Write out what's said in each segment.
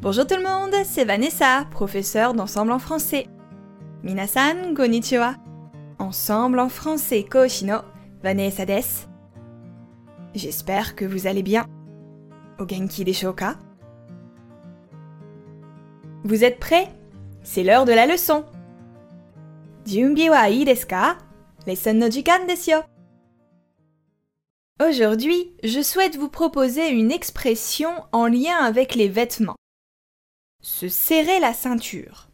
Bonjour tout le monde, c'est Vanessa, professeure d'ensemble en français. Minasan, konnichiwa. Ensemble en français Koshino, Vanessa des. J'espère que vous allez bien. O genki desho ka? Vous êtes prêts? C'est l'heure de la leçon. Junbi wa ii desu ka? No yo. Aujourd'hui, je souhaite vous proposer une expression en lien avec les vêtements se serrer la ceinture.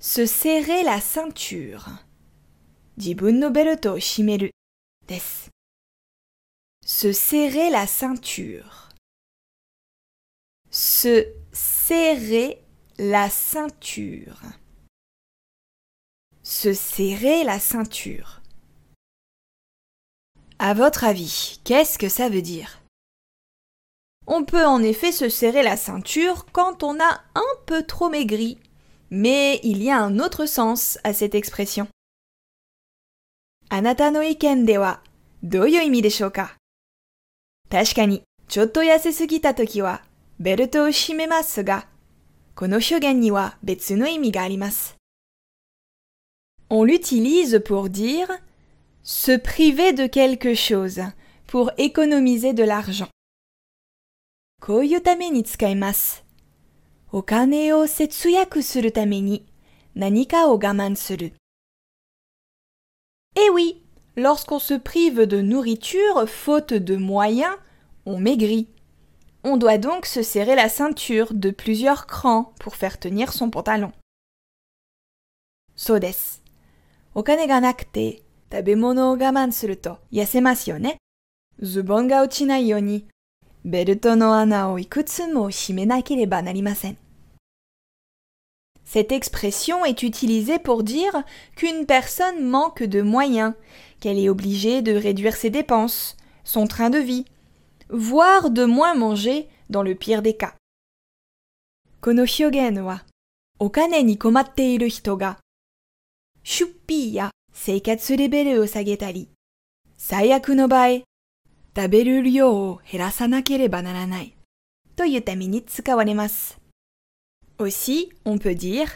se serrer la ceinture. Se serrer la ceinture. Se serrer la ceinture. Se serrer la ceinture. À votre avis, qu'est-ce que ça veut dire? On peut en effet se serrer la ceinture quand on a un peu trop maigri, mais il y a un autre sens à cette expression. Anata no iken dewa doyo imi chotto yase sugita toki wa belto shimemasu ga kono shogen ni wa betsu no imi ga arimasu. On l'utilise pour dire se priver de quelque chose, pour économiser de l'argent. こういうために使います。お金を節約するために何かを我慢する。Eh oui, lorsqu'on se prive de nourriture faute de moyens, on maigrit. On doit donc se serrer la ceinture de plusieurs crans pour faire tenir son pantalon. そうです。お金がなくて 食べ物を我慢すると痩せますよね。ズボンが落ちないようにベルトの穴をいくつも締めなければなりません。Cette expression est utilisée pour dire qu'une personne manque de moyens, qu'elle est obligée de réduire ses dépenses, son train de vie, voire de moins manger dans le pire des cas. この表現は、お金に困っている人が、出費や 生活レベルを下げたり、最悪の場合、食べる量を減らさなければならない、というために使われます。aussi, on peut dire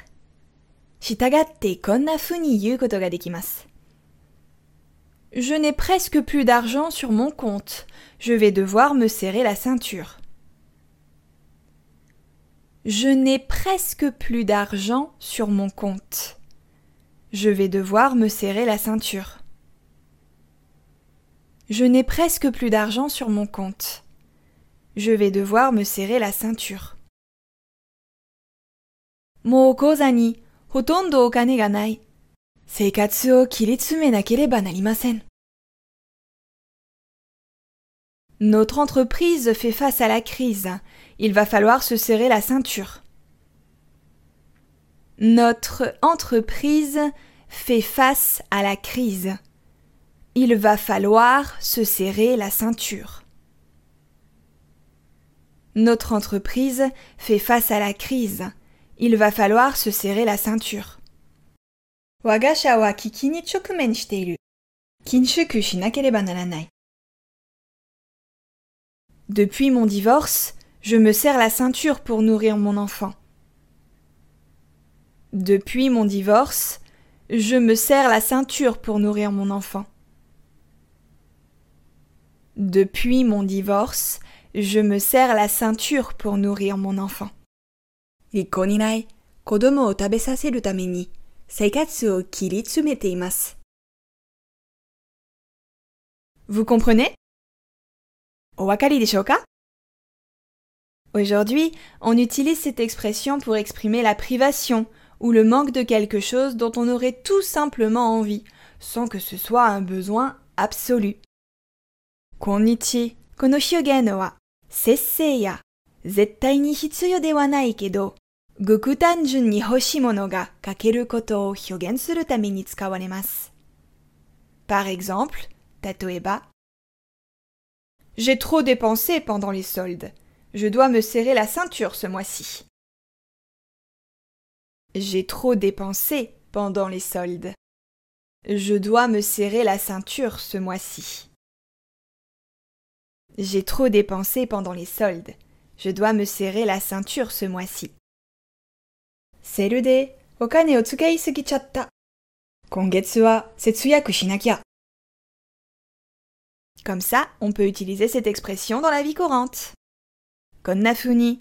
従ってこんな風に言うことができます。Je n'ai presque plus d'argent sur mon compte. Je vais devoir me serrer la ceinture. Je n'ai presque plus d'argent sur mon compte. Je vais devoir me serrer la ceinture. Je n'ai presque plus d'argent sur mon compte. Je vais devoir me serrer la ceinture. Hotondo Notre entreprise fait face à la crise. Il va falloir se serrer la ceinture. Notre entreprise fait face à la crise. Il va falloir se serrer la ceinture. Notre entreprise fait face à la crise. Il va falloir se serrer la ceinture. Wa chokumen. Kinshuku shinakereba. Depuis mon divorce, je me serre la ceinture pour nourrir mon enfant. Depuis mon divorce, je me sers la ceinture pour nourrir mon enfant. Depuis mon divorce, je me serre la ceinture pour nourrir mon enfant. Vous comprenez? Aujourd'hui, on utilise cette expression pour exprimer la privation, ou le manque de quelque chose dont on aurait tout simplement envie, sans que ce soit un besoin absolu. Konnichi, kono hyugen wa sessei ya zettai ni hitsuyo dewa nai kedo goku tanjun ni hoshimono ga kakeru koto o hyugen suru tame ni tsukawaremasu. Par exemple, tatoeba J'ai trop dépensé pendant les soldes. Je dois me serrer la ceinture ce mois-ci. J'ai trop dépensé pendant les soldes. Je dois me serrer la ceinture ce mois-ci. J'ai trop dépensé pendant les soldes. Je dois me serrer la ceinture ce mois-ci. Serude, okane o tsukei sugichatta. Kongetsu wa setsuyaku. Comme ça, on peut utiliser cette expression dans la vie courante. Konnafuni,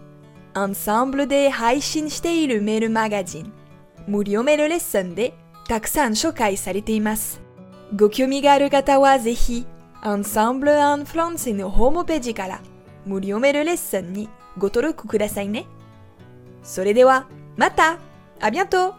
アンサンブルで配信しているメールマガジン、無料メールレッスンでたくさん紹介されています。ご興味がある方はぜひ、アンサンブル・アン・フランスのホームページから無料メールレッスンにご登録くださいね。それでは、またありがとう